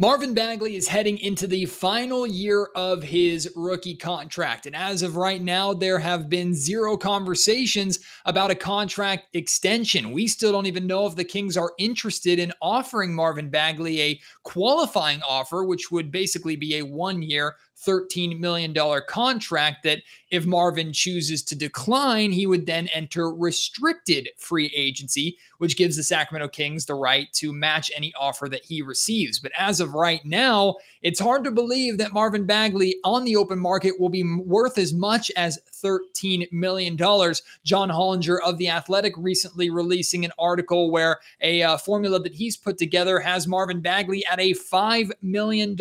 Marvin Bagley is heading into the final year of his rookie contract. And as of right now, there have been zero conversations about a contract extension. We still don't even know if the Kings are interested in offering Marvin Bagley a qualifying offer, which would basically be a one year, $13 million contract that if Marvin chooses to decline, he would then enter restricted free agency, which gives the Sacramento Kings the right to match any offer that he receives. But as of right now, it's hard to believe that Marvin Bagley on the open market will be worth as much as $13 million. John Hollinger of The Athletic recently releasing an article where a uh, formula that he's put together has Marvin Bagley at a $5 million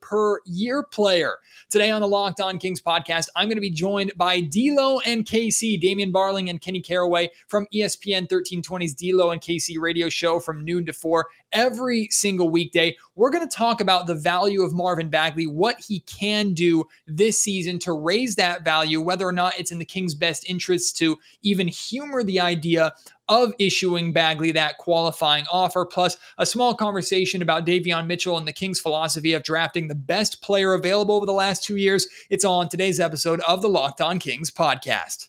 per year player. Today on the Locked On Kings podcast, I'm going to be joined by D'Lo and KC, Damien Barling and Kenny Caraway from ESPN 1320's D'Lo and KC radio show from noon to four every single weekday. We're going to talk about the value of Marvin Bagley, what he can do this season to raise that value, whether or not it's in the Kings' best interest to even humor the idea of issuing Bagley that qualifying offer, plus a small conversation about Davion Mitchell and the Kings' philosophy of drafting the best player available over the last two years. It's all on today's episode of the Locked On Kings podcast.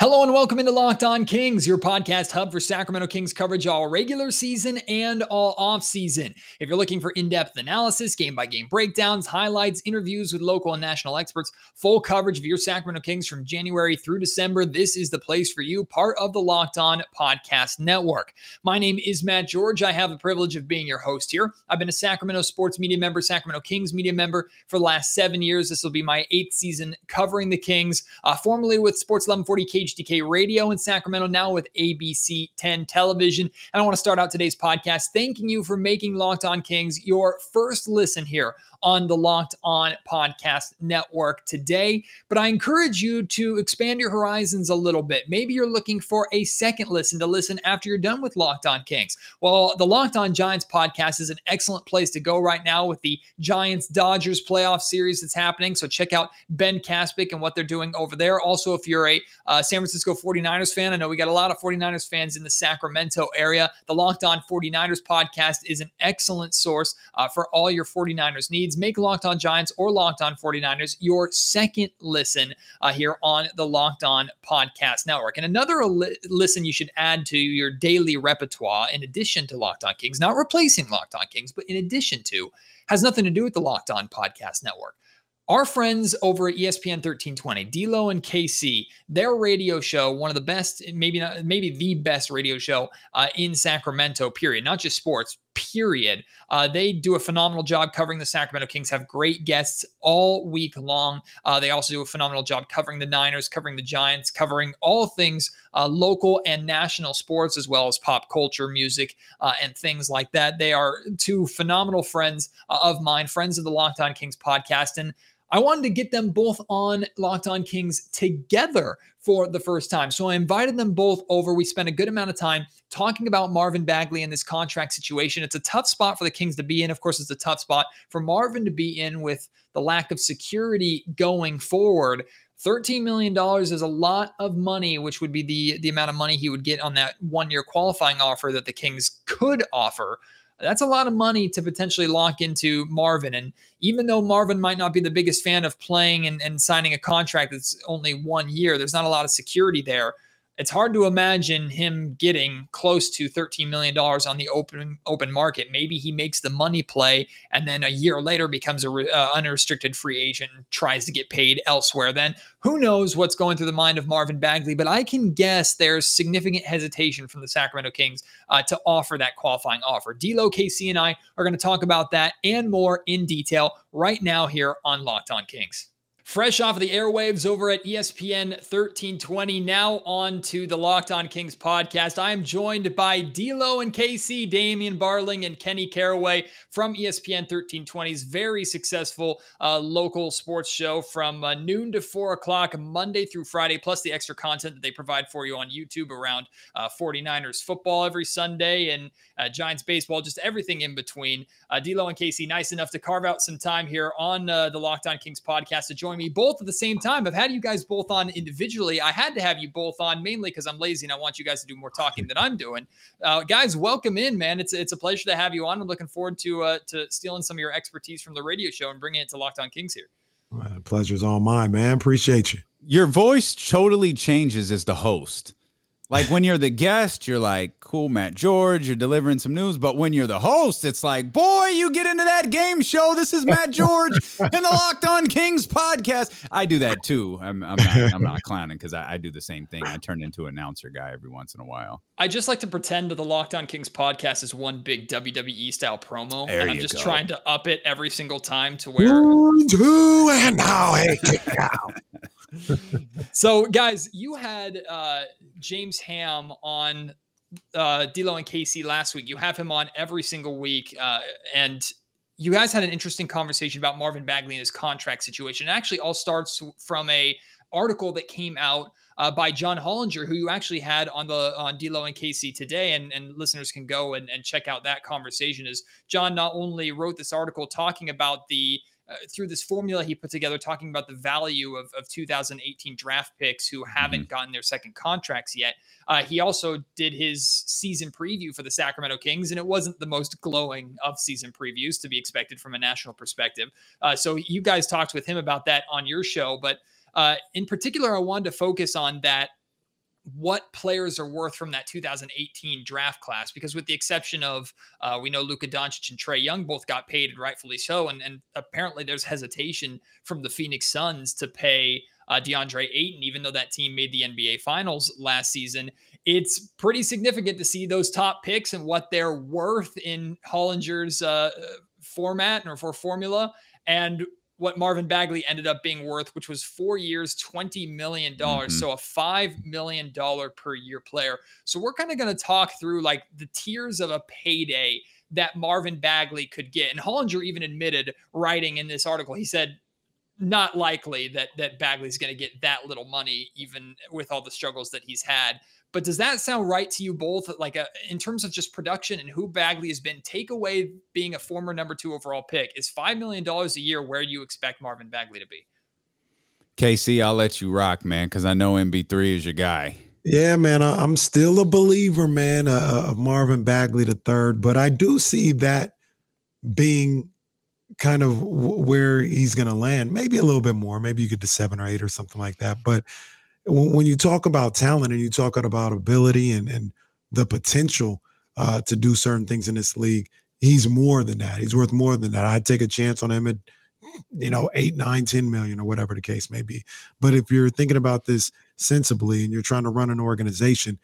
Hello and welcome into Locked On Kings, your podcast hub for Sacramento Kings coverage all regular season and all off season. If you're looking for in-depth analysis, game-by-game breakdowns, highlights, interviews with local and national experts, full coverage of your Sacramento Kings from January through December, this is the place for you, part of the Locked On Podcast Network. My name is Matt George. I have the privilege of being your host here. I've been a Sacramento sports media member, Sacramento Kings media member for the last seven years. This will be my eighth season covering the Kings, uh, formerly with Sports 1140 KHTK Radio in Sacramento, now with ABC 10 Television. And I want to start out today's podcast thanking you for making Locked On Kings your first listen here on the Locked On Podcast Network today. But I encourage you to expand your horizons a little bit. Maybe you're looking for a second listen to listen after you're done with Locked On Kings. Well, the Locked On Giants podcast is an excellent place to go right now with the Giants Dodgers playoff series that's happening. So check out Ben Caspick and what they're doing over there. Also, if you're a uh, San Francisco 49ers fan, I know we got a lot of 49ers fans in the Sacramento area. The Locked On 49ers podcast is an excellent source uh, for all your 49ers needs make Locked On Giants or Locked On 49ers your second listen uh, here on the Locked On Podcast Network. And another li- listen you should add to your daily repertoire, in addition to Locked On Kings, not replacing Locked On Kings, but in addition to, has nothing to do with the Locked On Podcast Network. Our friends over at ESPN 1320, D'Lo and KC, their radio show, one of the best, maybe not, maybe the best radio show uh, in Sacramento. Period. Not just sports. Period. Uh, they do a phenomenal job covering the Sacramento Kings. Have great guests all week long. Uh, they also do a phenomenal job covering the Niners, covering the Giants, covering all things uh, local and national sports, as well as pop culture, music, uh, and things like that. They are two phenomenal friends uh, of mine, friends of the Locked On Kings podcast, and I wanted to get them both on Locked On Kings together for the first time. So I invited them both over. We spent a good amount of time talking about Marvin Bagley and this contract situation. It's a tough spot for the Kings to be in. Of course, it's a tough spot for Marvin to be in with the lack of security going forward. $13 million is a lot of money, which would be the, the amount of money he would get on that one year qualifying offer that the Kings could offer that's a lot of money to potentially lock into Marvin. And even though Marvin might not be the biggest fan of playing and, and signing a contract that's only one year, there's not a lot of security there it's hard to imagine him getting close to $13 million on the open open market. Maybe he makes the money play and then a year later becomes a uh, unrestricted free agent, tries to get paid elsewhere. Then who knows what's going through the mind of Marvin Bagley? But I can guess there's significant hesitation from the Sacramento Kings uh, to offer that qualifying offer. D'Lo, KC, and I are going to talk about that and more in detail right now here on Locked On Kings. Fresh off of the airwaves over at ESPN 1320. Now on to the Locked On Kings podcast. I am joined by D'Lo and KC, Damien Barling, and Kenny Caraway from ESPN 1320's very successful uh, local sports show from uh, noon to four o'clock Monday through Friday, plus the extra content that they provide for you on YouTube around uh, 49ers football every Sunday and uh, Giants baseball, just everything in between. Uh, D'Lo and KC, nice enough to carve out some time here on uh, the Locked On Kings podcast to join me both at the same time. I've had you guys both on individually. I had to have you both on mainly because I'm lazy and I want you guys to do more talking than I'm doing. Uh, guys, welcome in, man. It's it's a pleasure to have you on. I'm looking forward to uh, to stealing some of your expertise from the radio show and bringing it to Locked On Kings here. Well, the pleasure's all mine, man. Appreciate you. Your voice totally changes as the host. Like when you're the guest, you're like, cool, Matt George, you're delivering some news. But when you're the host, it's like, boy, you get into that game show. This is Matt George and the Locked On Kings podcast. I do that too. I'm, I'm not, I'm not clowning because I, I, do the same thing. I turn into an announcer guy every once in a while. I just like to pretend that the Locked On Kings podcast is one big WWE style promo. There and I'm just go. trying to up it every single time to where. One, two, and now hey, so, guys, you had uh, James Ham on uh, D'Lo and KC last week. You have him on every single week, uh, and you guys had an interesting conversation about Marvin Bagley and his contract situation. It actually all starts from a article that came out uh, by John Hollinger, who you actually had on the on D'Lo and KC today, and, and listeners can go and, and check out that conversation. Is John not only wrote this article talking about the uh, through this formula he put together, talking about the value of, of 2018 draft picks who haven't mm-hmm. gotten their second contracts yet. Uh, he also did his season preview for the Sacramento Kings, and it wasn't the most glowing of season previews to be expected from a national perspective. Uh, so you guys talked with him about that on your show, but uh, in particular, I wanted to focus on that what players are worth from that 2018 draft class. Because with the exception of, uh, we know Luka Doncic and Trae Young both got paid, and rightfully so. And, and apparently there's hesitation from the Phoenix Suns to pay uh, DeAndre Ayton, even though that team made the NBA Finals last season. It's pretty significant to see those top picks and what they're worth in Hollinger's uh, format or for formula. And what Marvin Bagley ended up being worth, which was four years, $20 million. Mm-hmm. So a $5 million per year player. So we're kind of going to talk through like the tiers of a payday that Marvin Bagley could get. And Hollinger even admitted writing in this article, he said, not likely that that Bagley's going to get that little money, even with all the struggles that he's had. But does that sound right to you both? Like a, uh, in terms of just production and who Bagley has been, take away being a former number two overall pick. Is $5 million a year where you expect Marvin Bagley to be? KC, I'll let you rock, man, because I know MB3 is your guy. Yeah, man, I'm still a believer, man, uh, of Marvin Bagley the third, but I do see that being kind of where he's going to land. Maybe a little bit more. Maybe you get to seven or eight or something like that. But when you talk about talent and you talk about ability and, and the potential uh, to do certain things in this league, he's more than that. He's worth more than that. I'd take a chance on him at, you know, eight, nine, ten million or whatever the case may be. But if you're thinking about this sensibly and you're trying to run an organization,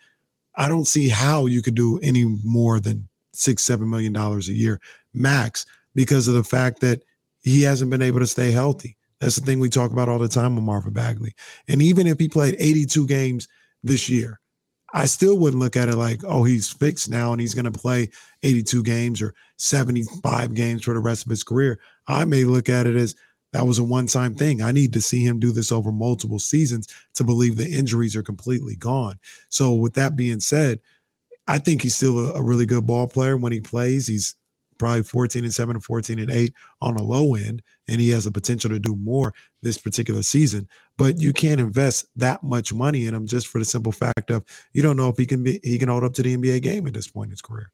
I don't see how you could do any more than six, seven million dollars a year max because of the fact that he hasn't been able to stay healthy. That's the thing we talk about all the time with Marvin Bagley. And even if he played 82 games this year, I still wouldn't look at it like, oh, he's fixed now and he's going to play 82 games or 75 games for the rest of his career. I may look at it as that was a one time thing. I need to see him do this over multiple seasons to believe the injuries are completely gone. So, with that being said, I think he's still a, a really good ball player when he plays. He's probably 14 and 7 and 14 and 8 on a low end and he has the potential to do more this particular season but you can't invest that much money in him just for the simple fact of you don't know if he can be he can hold up to the NBA game at this point in his career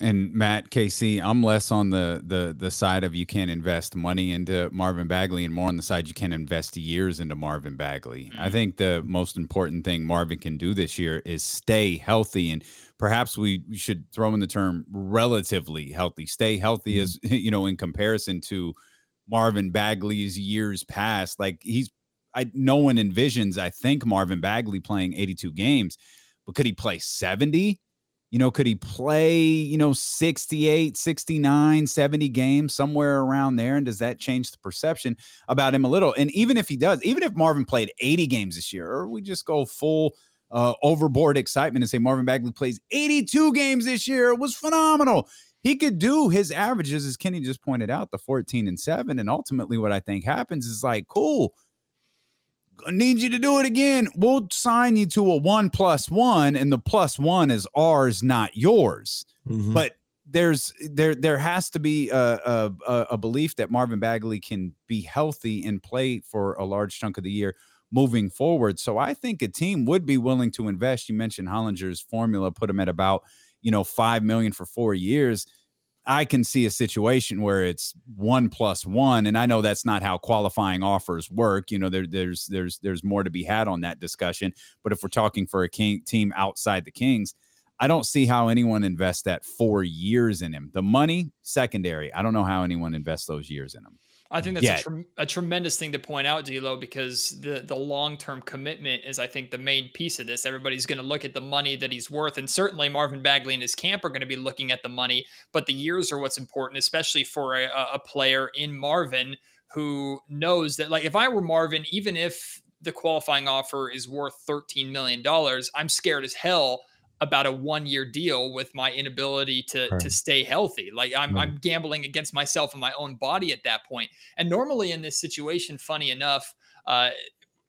and Matt KC, I'm less on the the the side of you can't invest money into Marvin Bagley, and more on the side you can't invest years into Marvin Bagley. Mm-hmm. I think the most important thing Marvin can do this year is stay healthy, and perhaps we, we should throw in the term relatively healthy. Stay healthy mm-hmm. as you know in comparison to Marvin Bagley's years past. Like he's, I no one envisions. I think Marvin Bagley playing 82 games, but could he play 70? You know, could he play, you know, 68, 69, 70 games, somewhere around there? And does that change the perception about him a little? And even if he does, even if Marvin played 80 games this year, or we just go full uh, overboard excitement and say Marvin Bagley plays 82 games this year, it was phenomenal. He could do his averages, as Kenny just pointed out, the 14 and 7. And ultimately, what I think happens is like, cool I need you to do it again. We'll sign you to a one plus one, and the plus one is ours, not yours. Mm-hmm. But there's there there has to be a, a, a belief that Marvin Bagley can be healthy and play for a large chunk of the year moving forward. So I think a team would be willing to invest. You mentioned Hollinger's formula put him at about you know five million for four years. I can see a situation where it's one plus one, and I know that's not how qualifying offers work. You know, there, there's there's there's more to be had on that discussion. But if we're talking for a king, team outside the Kings, I don't see how anyone invests that four years in him. The money secondary. I don't know how anyone invests those years in him. I think that's a, tre- a, tremendous thing to point out, D'Lo, because the the long term commitment is, I think, the main piece of this. Everybody's going to look at the money that he's worth, and certainly Marvin Bagley and his camp are going to be looking at the money. But the years are what's important, especially for a, a player in Marvin who knows that, like, if I were Marvin, even if the qualifying offer is worth thirteen million dollars, I'm scared as hell about a one year deal with my inability to right. to stay healthy. Like I'm right. I'm gambling against myself and my own body at that point. And normally in this situation, funny enough, uh,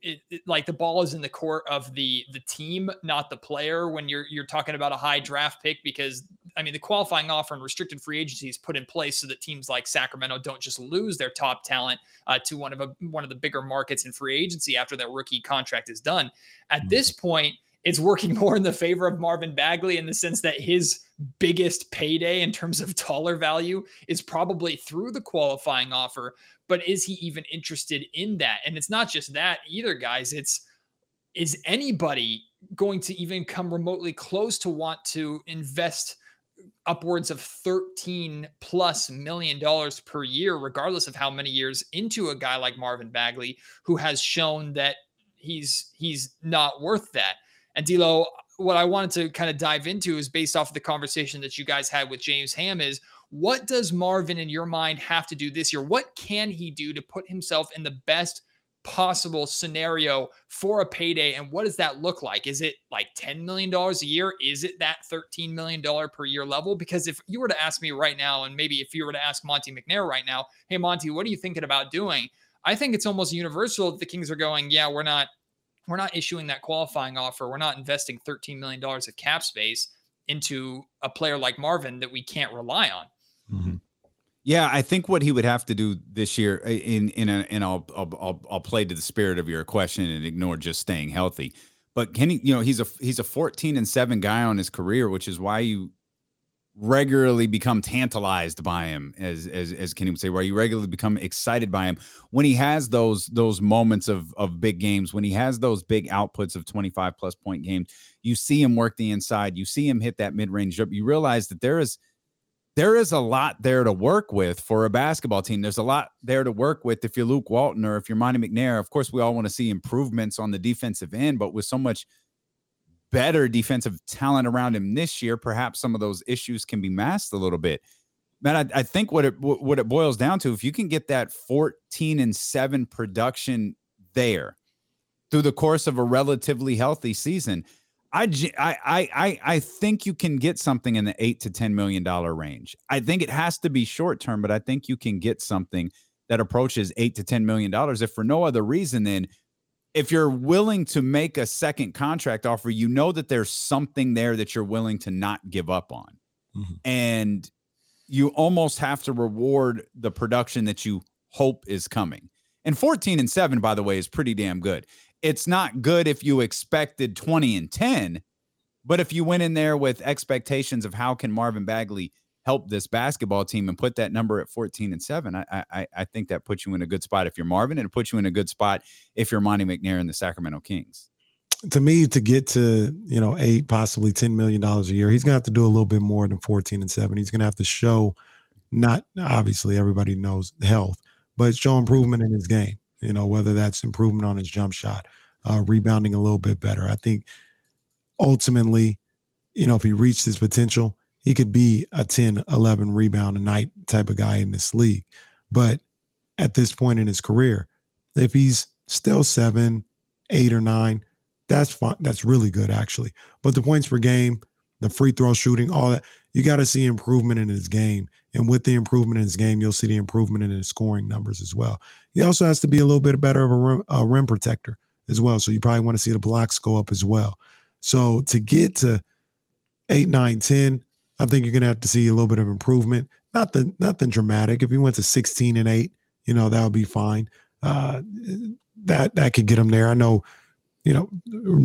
it, it, like the ball is in the court of the the team, not the player. When you're you're talking about a high draft pick, because I mean the qualifying offer and restricted free agency is put in place so that teams like Sacramento don't just lose their top talent uh, to one of a one of the bigger markets in free agency after that rookie contract is done. At mm-hmm. this point it's working more in the favor of Marvin Bagley in the sense that his biggest payday in terms of dollar value is probably through the qualifying offer. But is he even interested in that? And it's not just that either, guys. It's is anybody going to even come remotely close to want to invest upwards of 13 plus million dollars per year, regardless of how many years into a guy like Marvin Bagley, who has shown that he's he's not worth that. And D'Lo, what I wanted to kind of dive into is based off of the conversation that you guys had with James Ham is what does Marvin in your mind have to do this year? What can he do to put himself in the best possible scenario for a payday? And what does that look like? Is it like 10 million dollars a year? Is it that 13 million dollar per year level? Because if you were to ask me right now and maybe if you were to ask Monte McNair right now hey Monte what are you thinking about doing? I think it's almost universal that the Kings are going yeah we're not we're not issuing that qualifying offer. We're not investing $13 million of cap space into a player like Marvin that we can't rely on. Mm-hmm. Yeah, I think what he would have to do this year in in a and I'll, I'll I'll play to the spirit of your question and ignore just staying healthy. But can he, you know, he's a he's a 14 and 7 guy on his career, which is why you regularly become tantalized by him as as as Kenny would say where you regularly become excited by him when he has those those moments of of big games when he has those big outputs of 25 plus point games you see him work the inside you see him hit that mid-range jump you realize that there is there is a lot there to work with for a basketball team. There's a lot there to work with if you're Luke Walton or if you're Monte McNair. Of course, we all want to see improvements on the defensive end, but with so much better defensive talent around him this year, perhaps some of those issues can be masked a little bit. Man, I, I think what it what it boils down to, if you can get that 14 and 7 production there through the course of a relatively healthy season, I, I I I think you can get something in the eight to ten million dollar range. I think it has to be short term, but I think you can get something that approaches eight to ten million dollars. If for no other reason than if you're willing to make a second contract offer, you know that there's something there that you're willing to not give up on. Mm-hmm. And you almost have to reward the production that you hope is coming. And 14 and 7, by the way, is pretty damn good. It's not good if you expected 20 and 10, but if you went in there with expectations of how can Marvin Bagley help this basketball team and put that number at 14 and 7 I, I i think that puts you in a good spot if you're marvin and it puts you in a good spot if you're monte mcnair and the sacramento kings. To me to get to you know eight possibly 10 million dollars a year he's gonna have to do a little bit more than 14 and 7 he's gonna have to show not obviously everybody knows health but show improvement in his game you know whether that's improvement on his jump shot uh, rebounding a little bit better. I think ultimately you know, if he reached his potential, he could be a 10, 11 rebound a night type of guy in this league. But at this point in his career, if he's still seven, eight, or nine, that's fine. That's really good, actually. But the points per game, the free throw shooting, all that, you got to see improvement in his game. And with the improvement in his game, you'll see the improvement in his scoring numbers as well. He also has to be a little bit better of a rim, a rim protector as well. So you probably want to see the blocks go up as well. So to get to eight, nine, 10, I think you're going to have to see a little bit of improvement. Nothing, nothing dramatic. If he went to 16 and eight, you know, that would be fine. Uh, that, that could get him there. I know, you know,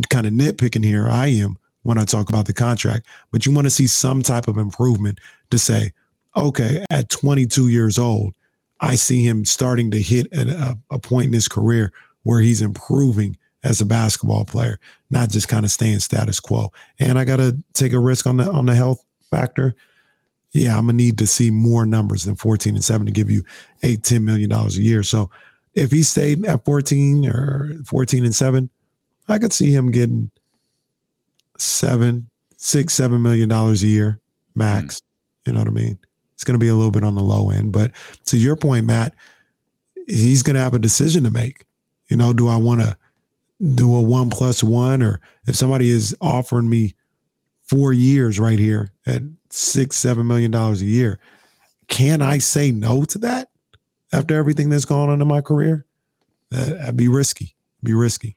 kind of nitpicking here. I am when I talk about the contract, but you want to see some type of improvement to say, okay, at 22 years old, I see him starting to hit a, a point in his career where he's improving as a basketball player, not just kind of staying status quo. And I got to take a risk on the on the health factor. Yeah, I'm gonna need to see more numbers than 14 and 7 to give you eight, 10 million dollars a year. So if he stayed at 14 or 14 and 7, I could see him getting seven, six, seven million dollars a year max. Mm. You know what I mean? It's gonna be a little bit on the low end. But to your point, Matt, he's gonna have a decision to make. You know, do I want to do a one plus one, or if somebody is offering me four years right here at six, seven million dollars a year, can I say no to that after everything that's gone on in my career? Uh, That'd be risky. Be risky.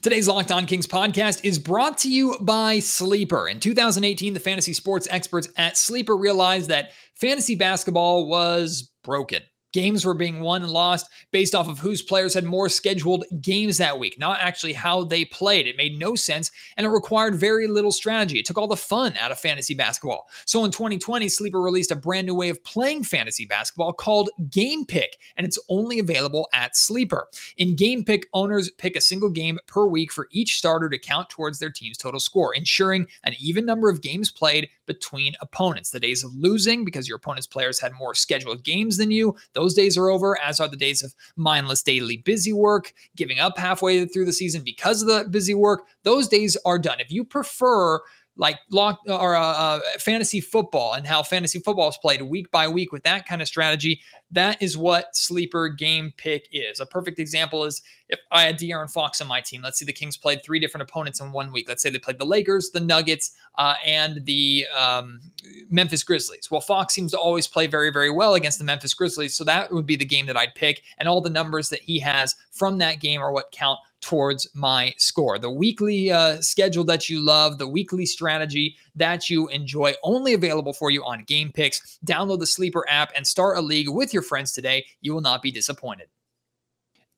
Today's Locked On Kings podcast is brought to you by Sleeper. In 2018, the fantasy sports experts at Sleeper realized that fantasy basketball was broken. Games were being won and lost based off of whose players had more scheduled games that week, not actually how they played. It made no sense and it required very little strategy. It took all the fun out of fantasy basketball. So in 2020, Sleeper released a brand new way of playing fantasy basketball called Game Pick, and it's only available at Sleeper. In Game Pick, owners pick a single game per week for each starter to count towards their team's total score, ensuring an even number of games played between opponents. The days of losing because your opponent's players had more scheduled games than you, those days are over, as are the days of mindless daily busy work, giving up halfway through the season because of the busy work. Those days are done. If you prefer like lock or uh, uh, fantasy football and how fantasy football is played week by week with that kind of strategy. That is what sleeper game pick is. A perfect example is if I had De'Aaron Fox on my team. Let's say the Kings played three different opponents in one week. Let's say they played the Lakers, the Nuggets, uh, and the um, Memphis Grizzlies. Well, Fox seems to always play very, very well against the Memphis Grizzlies, so that would be the game that I'd pick. And all the numbers that he has from that game are what count towards my score. The weekly uh, schedule that you love, the weekly strategy that you enjoy, only available for you on Game Picks. Download the Sleeper app and start a league with your friends today. You will not be disappointed.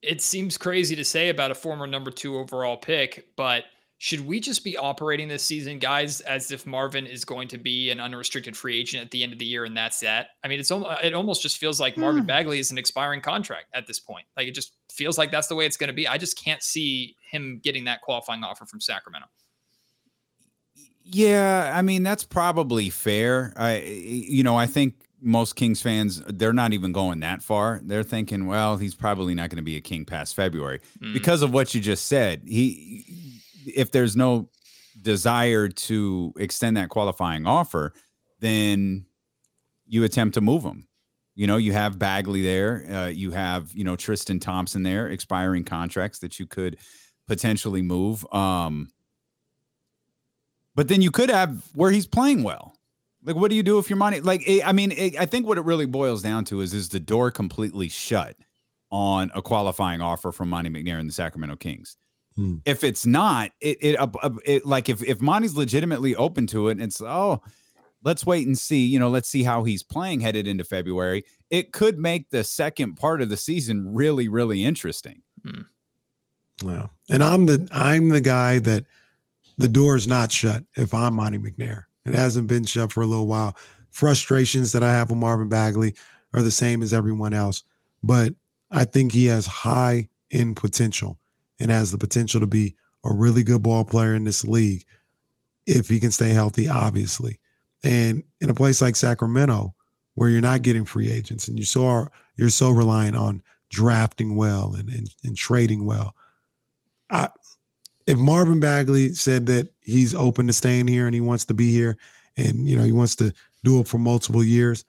It seems crazy to say about a former number two overall pick, but should we just be operating this season, guys, as if Marvin is going to be an unrestricted free agent at the end of the year and that's that? I mean, it's it almost just feels like Marvin hmm. Bagley is an expiring contract at this point. Like it just feels like that's the way it's going to be. I just can't see him getting that qualifying offer from Sacramento. Yeah, I mean that's probably fair. I you know, I think most Kings fans they're not even going that far. They're thinking, well, he's probably not going to be a King past February mm. because of what you just said. He if there's no desire to extend that qualifying offer, then you attempt to move them. You know, you have Bagley there, uh, you have you know Tristan Thompson there, expiring contracts that you could potentially move. Um, but then you could have where he's playing well. Like, what do you do if your money? Like, eh, I mean, it, eh, I think what it really boils down to is is the door completely shut on a qualifying offer from Monte McNair and the Sacramento Kings. Hmm. If it's not, it, it, uh, it like if if Monte's legitimately open to it, and it's oh, let's wait and see. You know, let's see how he's playing headed into February. It could make the second part of the season really, really interesting. Hmm. Well, and I'm the I'm the guy that the door is not shut. If I'm Monte McNair, it hasn't been shut for a little while. Frustrations that I have with Marvin Bagley are the same as everyone else, but I think he has high end potential and has the potential to be a really good ball player in this league if he can stay healthy, obviously. And in a place like Sacramento, where you're not getting free agents and you so you're so reliant on drafting well and, and, and trading well, I if Marvin Bagley said that he's open to staying here and he wants to be here and you know he wants to do it for multiple years,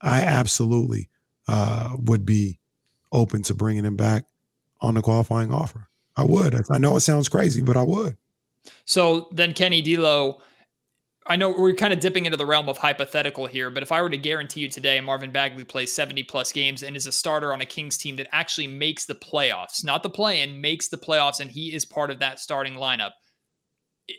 I absolutely uh, would be open to bringing him back on the qualifying offer. I would. I know it sounds crazy, but I would. So then Kenny D'Lo, I know we're kind of dipping into the realm of hypothetical here, but if I were to guarantee you today Marvin Bagley plays 70 plus games and is a starter on a Kings team that actually makes the playoffs, not the play in, makes the playoffs, and he is part of that starting lineup,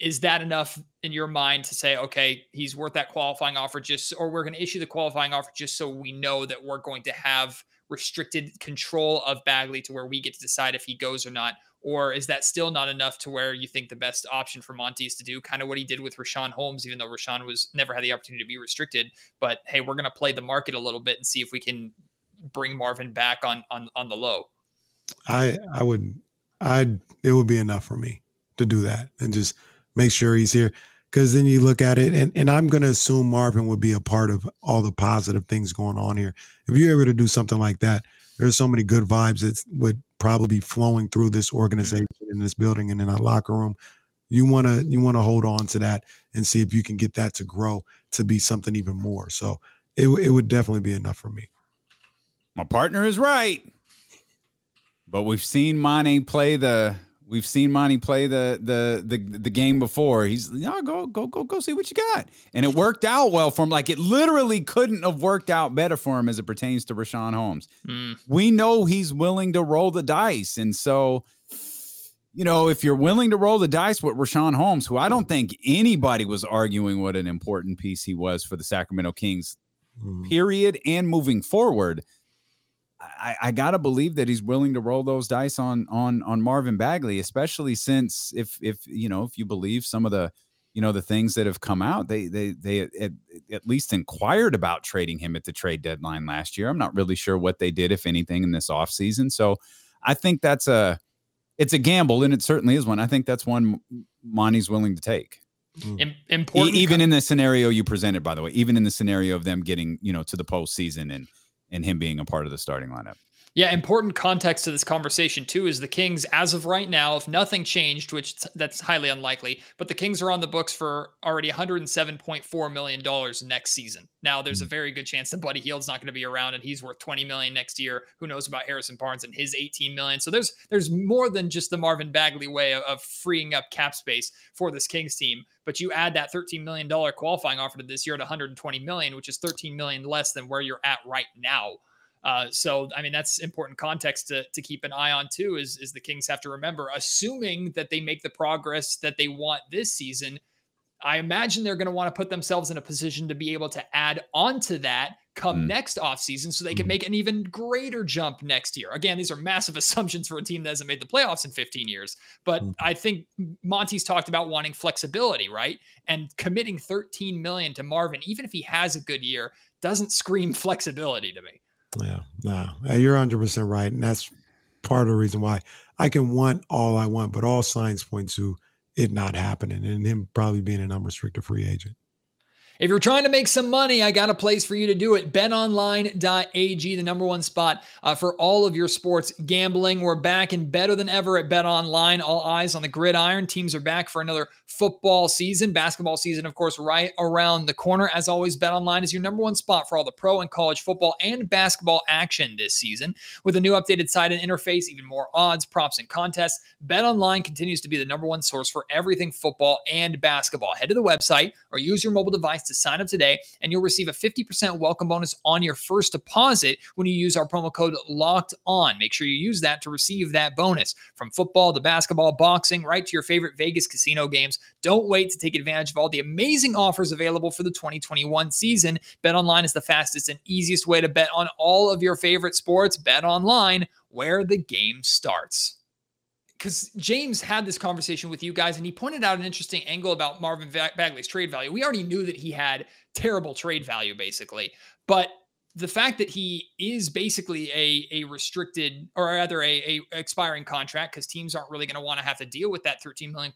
is that enough in your mind to say, okay, he's worth that qualifying offer just, or we're going to issue the qualifying offer just so we know that we're going to have restricted control of Bagley to where we get to decide if he goes or not? Or is that still not enough to where you think the best option for Monte is to do kind of what he did with Richaun Holmes, even though Richaun was never had the opportunity to be restricted? But hey, we're going to play the market a little bit and see if we can bring Marvin back on on on the low. I I would I it would be enough for me to do that and just make sure he's here. Because then you look at it, and, and I'm going to assume Marvin would be a part of all the positive things going on here. If you're able to do something like that, there's so many good vibes that would probably be flowing through this mm-hmm. organization in this building and in our locker room. You want to you want to hold on to that and see if you can get that to grow to be something even more. So it it would definitely be enough for me. My partner is right, but we've seen Mane play the We've seen Monte play the the the the game before. He's yeah, go go go go see what you got, and it worked out well for him. Like it literally couldn't have worked out better for him as it pertains to Richaun Holmes. Mm. We know he's willing to roll the dice, and so you know if you're willing to roll the dice with Richaun Holmes, who I don't think anybody was arguing what an important piece he was for the Sacramento Kings, mm. period, and moving forward. I, I, gotta believe that he's willing to roll those dice on on on Marvin Bagley, especially since if if you know if you believe some of the you know the things that have come out, they they they at, at least inquired about trading him at the trade deadline last year. I'm not really sure what they did, if anything, in this offseason. So I think that's a it's a gamble, and it certainly is one. I think that's one Monte's willing to take. Mm. Important, even in the scenario you presented, by the way, even in the scenario of them getting you know to the postseason and and him being a part of the starting lineup. Yeah, important context to this conversation too is the Kings, as of right now, if nothing changed, which that's highly unlikely, but the Kings are on the books for already 107.4 million dollars next season. Now, there's a hmm. very good chance that Buddy Hield's not going to be around, and he's worth 20 million next year. Who knows about Harrison Barnes and his 18 million? So there's there's more than just the Marvin Bagley way of, of freeing up cap space for this Kings team. But you add that 13 million dollar qualifying offer to this year at 120 million, which is 13 million less than where you're at right now. Uh, so, I mean, that's important context to, to keep an eye on too. Is is the Kings have to remember, assuming that they make the progress that they want this season, I imagine they're going to want to put themselves in a position to be able to add on to that come mm. next offseason so they can mm. make an even greater jump next year. Again, these are massive assumptions for a team that hasn't made the playoffs in 15 years. But mm. I think Monte's talked about wanting flexibility, right? And committing 13 million to Marvin, even if he has a good year, doesn't scream flexibility to me. Yeah, no, you're 100 percent right, and that's part of the reason why I can want all I want, but all signs point to it not happening and him probably being an unrestricted free agent. If you're trying to make some money, I got a place for you to do it. BetOnline.ag, the number one spot uh, for all of your sports gambling. We're back and better than ever at BetOnline. All eyes on the gridiron. Teams are back for another football season. Basketball season, of course, right around the corner. As always, BetOnline is your number one spot for all the pro and college football and basketball action this season. With a new updated site and interface, even more odds, props, and contests, BetOnline continues to be the number one source for everything football and basketball. Head to the website or use your mobile device to sign up today, and you'll receive a 50% welcome bonus on your first deposit when you use our promo code locked on. Make sure you use that to receive that bonus from football to basketball, boxing, right to your favorite Vegas casino games. Don't wait to take advantage of all the amazing offers available for the 2021 season. BetOnline is the fastest and easiest way to bet on all of your favorite sports. BetOnline where the game starts because James had this conversation with you guys and he pointed out an interesting angle about Marvin Bagley's trade value. We already knew that he had terrible trade value, basically, but the fact that he is basically a a restricted or rather a, a expiring contract because teams aren't really going to want to have to deal with that 13 million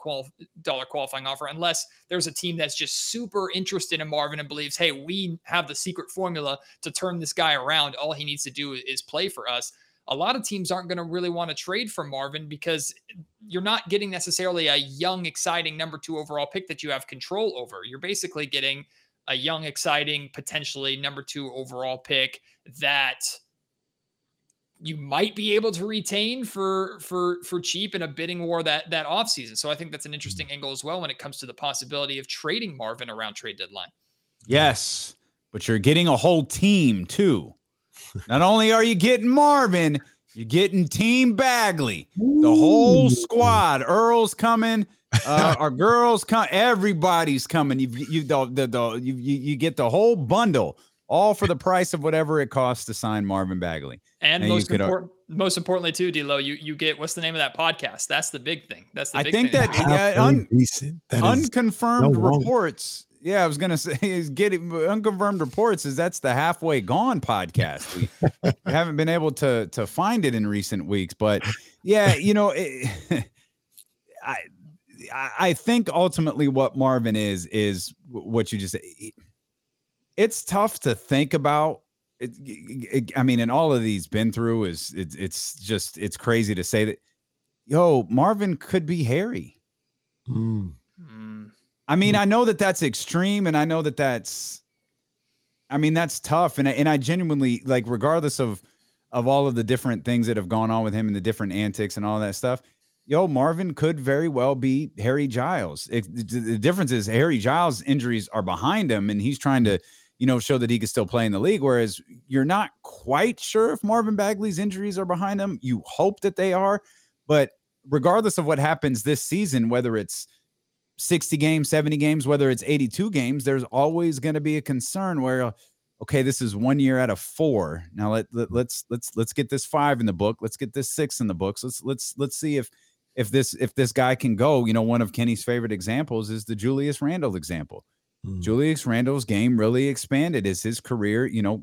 dollar qualifying offer unless there's a team that's just super interested in Marvin and believes, hey, we have the secret formula to turn this guy around. All he needs to do is play for us a lot of teams aren't going to really want to trade for Marvin because you're not getting necessarily a young, exciting number two overall pick that you have control over. You're basically getting a young, exciting, potentially number two overall pick that you might be able to retain for for for cheap in a bidding war that that offseason. So I think that's an interesting mm. angle as well when it comes to the possibility of trading Marvin around trade deadline. Yes, but you're getting a whole team too. Not only are you getting Marvin, you're getting Team Bagley, the whole squad. Earl's coming, uh, our girls come. Everybody's coming. You you the, the, the you you get the whole bundle, all for the price of whatever it costs to sign Marvin Bagley. And, and most important, most importantly too, D'Lo, you you get what's the name of that podcast? That's the big thing. That's the. I think thing. that uh, un, that unconfirmed no reports yeah, I was gonna say is getting unconfirmed reports is that's the halfway gone podcast. We haven't been able to to find it in recent weeks, but yeah, you know, it, I I think ultimately what Marvin is is what you just said. It's tough to think about. It, it, I mean, and all of these been through is it, it's just it's crazy to say that. Yo, Marvin could be Harry. Mm. Mm. I mean, mm. I know that that's extreme, and I know that that's, I mean, that's tough, and and I genuinely like, regardless of of all of the different things that have gone on with him and the different antics and all that stuff. Yo, Marvin could very well be Harry Giles. It, the difference is Harry Giles' injuries are behind him, and he's trying to, you know, show that he can still play in the league. Whereas you're not quite sure if Marvin Bagley's injuries are behind him. You hope that they are, but regardless of what happens this season, whether it's 60 games, 70 games, whether it's 82 games, there's always going to be a concern where okay, this is one year out of four. Now let, let let's let's let's get this five in the book. Let's get this six in the books. Let's let's let's see if if this if this guy can go. You know, one of Kenny's favorite examples is the Julius Randle example. Mm. Julius Randle's game really expanded as his career, you know,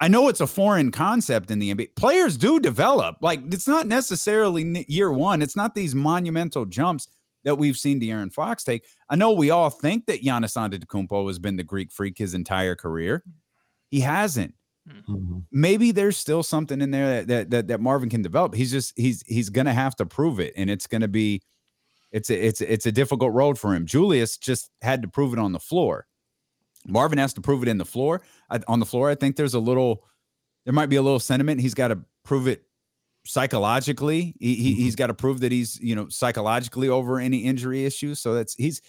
I know it's a foreign concept in the NBA. Players do develop. Like it's not necessarily year one. It's not these monumental jumps that we've seen De'Aaron Fox take. I know we all think that Giannis Antetokounmpo has been the Greek freak his entire career. He hasn't. Mm-hmm. Maybe there's still something in there that, that that that Marvin can develop. He's just he's he's gonna have to prove it, and it's gonna be it's a, it's it's a difficult road for him. Julius just had to prove it on the floor. Marvin has to prove it in the floor. I, on the floor, I think there's a little there might be a little sentiment. He's got to prove it psychologically he, he mm-hmm. has got to prove that he's you know psychologically over any injury issues so that's he's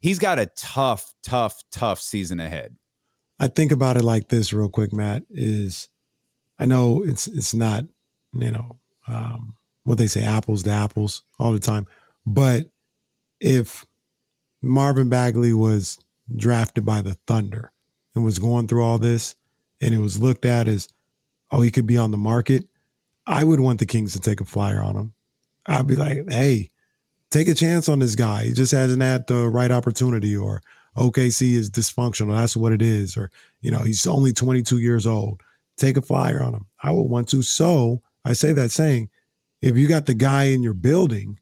he's got a tough tough tough season ahead i think about it like this real quick matt is i know it's it's not you know um, what they say apples to apples all the time but if marvin bagley was drafted by the thunder and was going through all this and it was looked at as oh he could be on the market I would want the Kings to take a flyer on him. I'd be like, hey, take a chance on this guy. He just hasn't had the right opportunity, or OKC is dysfunctional. That's what it is. Or, you know, he's only 22 years old. Take a flyer on him. I would want to. So I say that saying, if you got the guy in your building,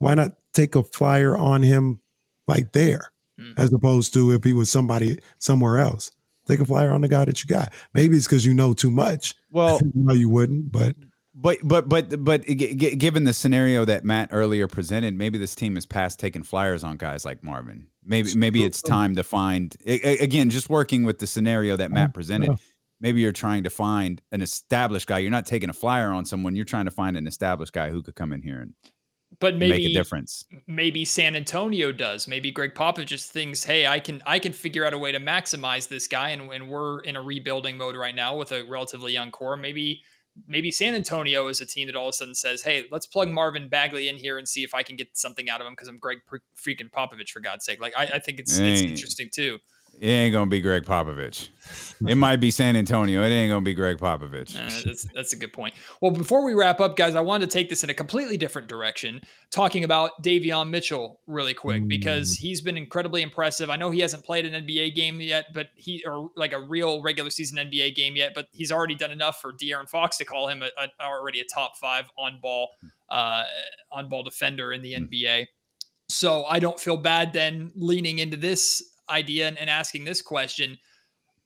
why not take a flyer on him like there, mm. as opposed to if he was somebody somewhere else? Take a flyer on the guy that you got. Maybe it's because you know too much. Well, no, you wouldn't, but but but but but given the scenario that Matt earlier presented, maybe this team is past taking flyers on guys like Marvin. Maybe maybe it's time to find again, just working with the scenario that Matt oh, presented. Maybe you're trying to find an established guy. You're not taking a flyer on someone. You're trying to find an established guy who could come in here and but maybe make a difference. Maybe San Antonio does. Maybe Gregg Popovich just thinks, hey, I can I can figure out a way to maximize this guy, and, and we're in a rebuilding mode right now with a relatively young core. Maybe maybe San Antonio is a team that all of a sudden says, hey, let's plug Marvin Bagley in here and see if I can get something out of him because I'm Gregg freaking Popovich for God's sake. Like I, I think it's it's interesting too. It ain't gonna be Gregg Popovich. It might be San Antonio. It ain't gonna be Gregg Popovich. Uh, that's that's a good point. Well, before we wrap up, guys, I wanted to take this in a completely different direction, talking about Davion Mitchell really quick because mm. he's been incredibly impressive. I know he hasn't played an NBA game yet, but he or like a real regular season NBA game yet, but he's already done enough for De'Aaron Fox to call him a, a, already a top five on ball uh, on ball defender in the mm. NBA. So I don't feel bad then leaning into this idea and, and asking this question.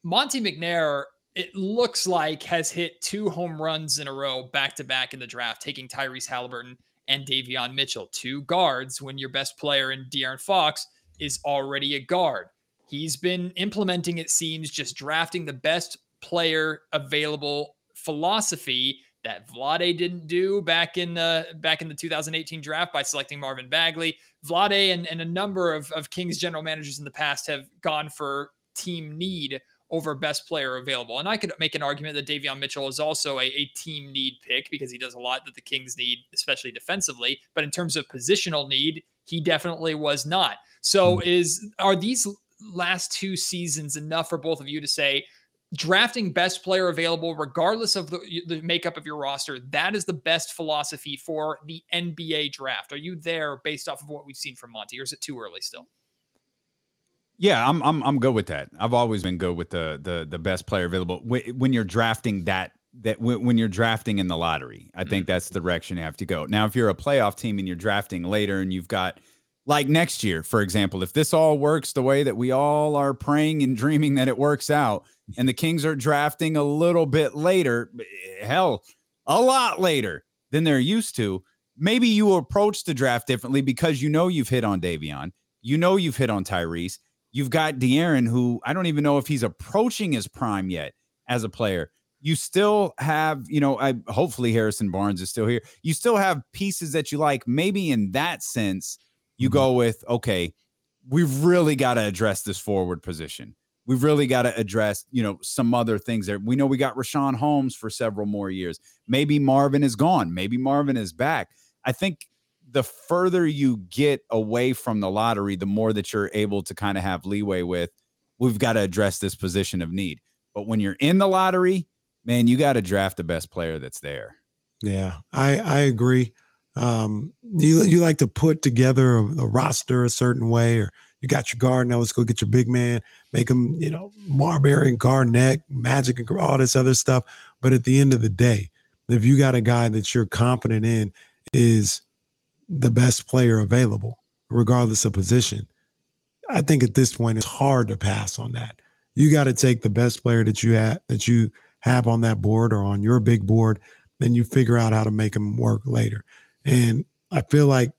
Monte McNair it looks like has hit two home runs in a row back to back in the draft, taking Tyrese Halliburton and Davion Mitchell, two guards when your best player in De'Aaron Fox is already a guard. He's been implementing, it seems, just drafting the best player available philosophy that Vlade didn't do back in the back in the 2018 draft by selecting Marvin Bagley. Vlade and, and a number of, of Kings general managers in the past have gone for team need over best player available. And I could make an argument that Davion Mitchell is also a, a, team need pick because he does a lot that the Kings need, especially defensively. But in terms of positional need, he definitely was not. So mm. is are these last two seasons enough for both of you to say drafting best player available, regardless of the, the makeup of your roster, that is the best philosophy for the NBA draft. Are you there based off of what we've seen from Monte, or is it too early still? Yeah, I'm I'm I'm good with that. I've always been good with the the the best player available when you're drafting that that when you're drafting in the lottery. I think mm-hmm. that's the direction you have to go. Now, if you're a playoff team and you're drafting later and you've got like next year, for example, if this all works the way that we all are praying and dreaming that it works out, and the Kings are drafting a little bit later, hell, a lot later than they're used to, maybe you approach the draft differently because you know you've hit on Davion, you know you've hit on Tyrese, you've got De'Aaron, who I don't even know if he's approaching his prime yet as a player. You still have, you know, I hopefully Harrison Barnes is still here. You still have pieces that you like. Maybe in that sense, you mm-hmm. go with, okay, we've really got to address this forward position. We've really got to address, you know, some other things there. We know we got Richaun Holmes for several more years. Maybe Marvin is gone. Maybe Marvin is back. I think the further you get away from the lottery, the more that you're able to kind of have leeway with, we've got to address this position of need. But when you're in the lottery, man, you got to draft the best player that's there. Yeah, I I agree um, you you like to put together a, a, roster a certain way, or you got your guard now. Let's go get your big man, make him you know Marbury and Garnett, Magic and all this other stuff. But at the end of the day, if you got a guy that you're confident in is the best player available, regardless of position, I think at this point it's hard to pass on that. You got to take the best player that you have that you have on that board or on your big board, then you figure out how to make them work later. And I feel like,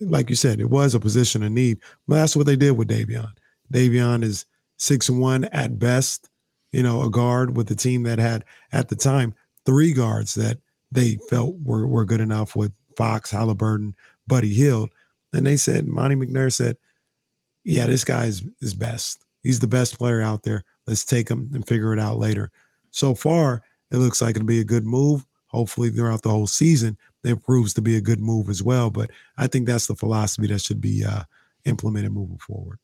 like you said, it was a position of need. But that's what they did with Davion. Davion is six one at best, you know, a guard with the team that had at the time three guards that they felt were were good enough with Fox, Haliburton, Buddy Hield. And they said, Monte McNair said, Yeah, this guy is, is best. He's the best player out there. Let's take him and figure it out later. So far, it looks like it'll be a good move. Hopefully, throughout the whole season, it proves to be a good move as well. But I think that's the philosophy that should be uh, implemented moving forward.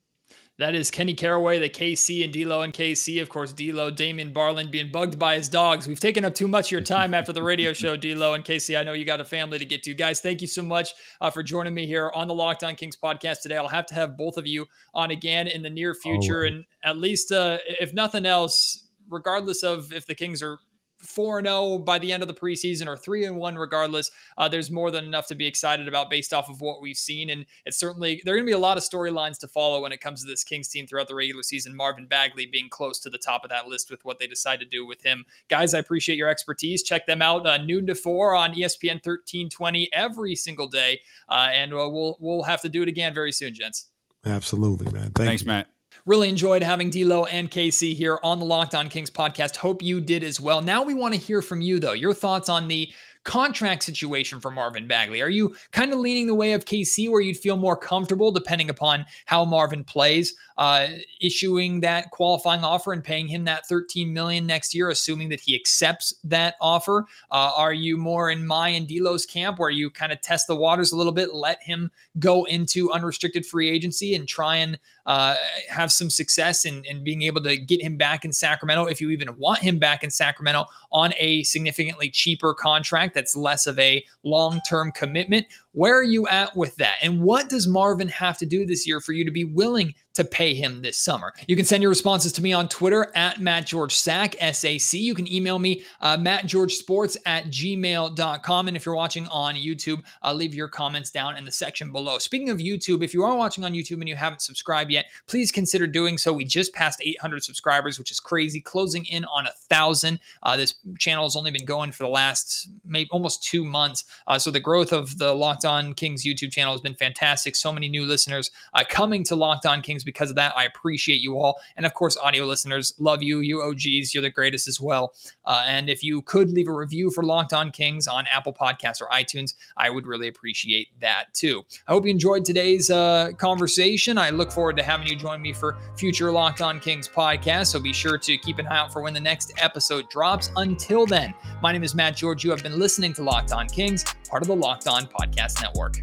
That is Kenny Caraway, the KC and D'Lo and KC. Of course, D'Lo, Damien Barling being bugged by his dogs. We've taken up too much of your time after the radio show, D'Lo and KC. I know you got a family to get to, guys. Thank you so much uh, for joining me here on the Locked On Kings podcast today. I'll have to have both of you on again in the near future, and at least, uh, if nothing else, regardless of if the Kings are 4 and 0 by the end of the preseason or 3 and 1 regardless uh, there's more than enough to be excited about based off of what we've seen. And it's certainly there are going to be a lot of storylines to follow when it comes to this kings team throughout the regular season marvin bagley being close to the top of that list with what they decide to do with him. Guys i appreciate your expertise. Check them out uh, noon to 4 on espn 1320 every single day uh, and uh, we'll we'll have to do it again very soon gents. Absolutely man. Thank thanks you. matt Really enjoyed having D'Lo and KC here on the Locked On Kings podcast. Hope you did as well. Now we want to hear from you, though. Your thoughts on the contract situation for Marvin Bagley? Are you kind of leaning the way of KC where you'd feel more comfortable, depending upon how Marvin plays, uh, issuing that qualifying offer and paying him that 13 million next year, assuming that he accepts that offer? Uh, are you more in my and D'Lo's camp where you kind of test the waters a little bit, let him go into unrestricted free agency and try and uh, have some success in, in being able to get him back in Sacramento if you even want him back in Sacramento on a significantly cheaper contract that's less of a long term commitment? Where are you at with that? And what does Marvin have to do this year for you to be willing to pay him this summer. You can send your responses to me on Twitter at Matt George Sack, S-A-C. You can email me, uh, mattgeorgesports at gmail.com. And if you're watching on YouTube, uh, leave your comments down in the section below. Speaking of YouTube, if you are watching on YouTube and you haven't subscribed yet, please consider doing so. We just passed 800 subscribers, which is crazy, closing in on a thousand. Uh, this channel has only been going for the last maybe almost two months. Uh, so the growth of the On Kings YouTube channel has been fantastic. So many new listeners uh, coming to Locked On Kings because of that. I appreciate you all. And of course, audio listeners, love you. You OGs, you're the greatest as well. Uh, and if you could leave a review for Locked On Kings on Apple Podcasts or iTunes, I would really appreciate that too. I hope you enjoyed today's uh, conversation. I look forward to having you join me for future Locked On Kings podcasts. So be sure to keep an eye out for when the next episode drops. Until then, my name is Matt George. You have been listening to Locked On Kings, part of the Locked On Podcast Network.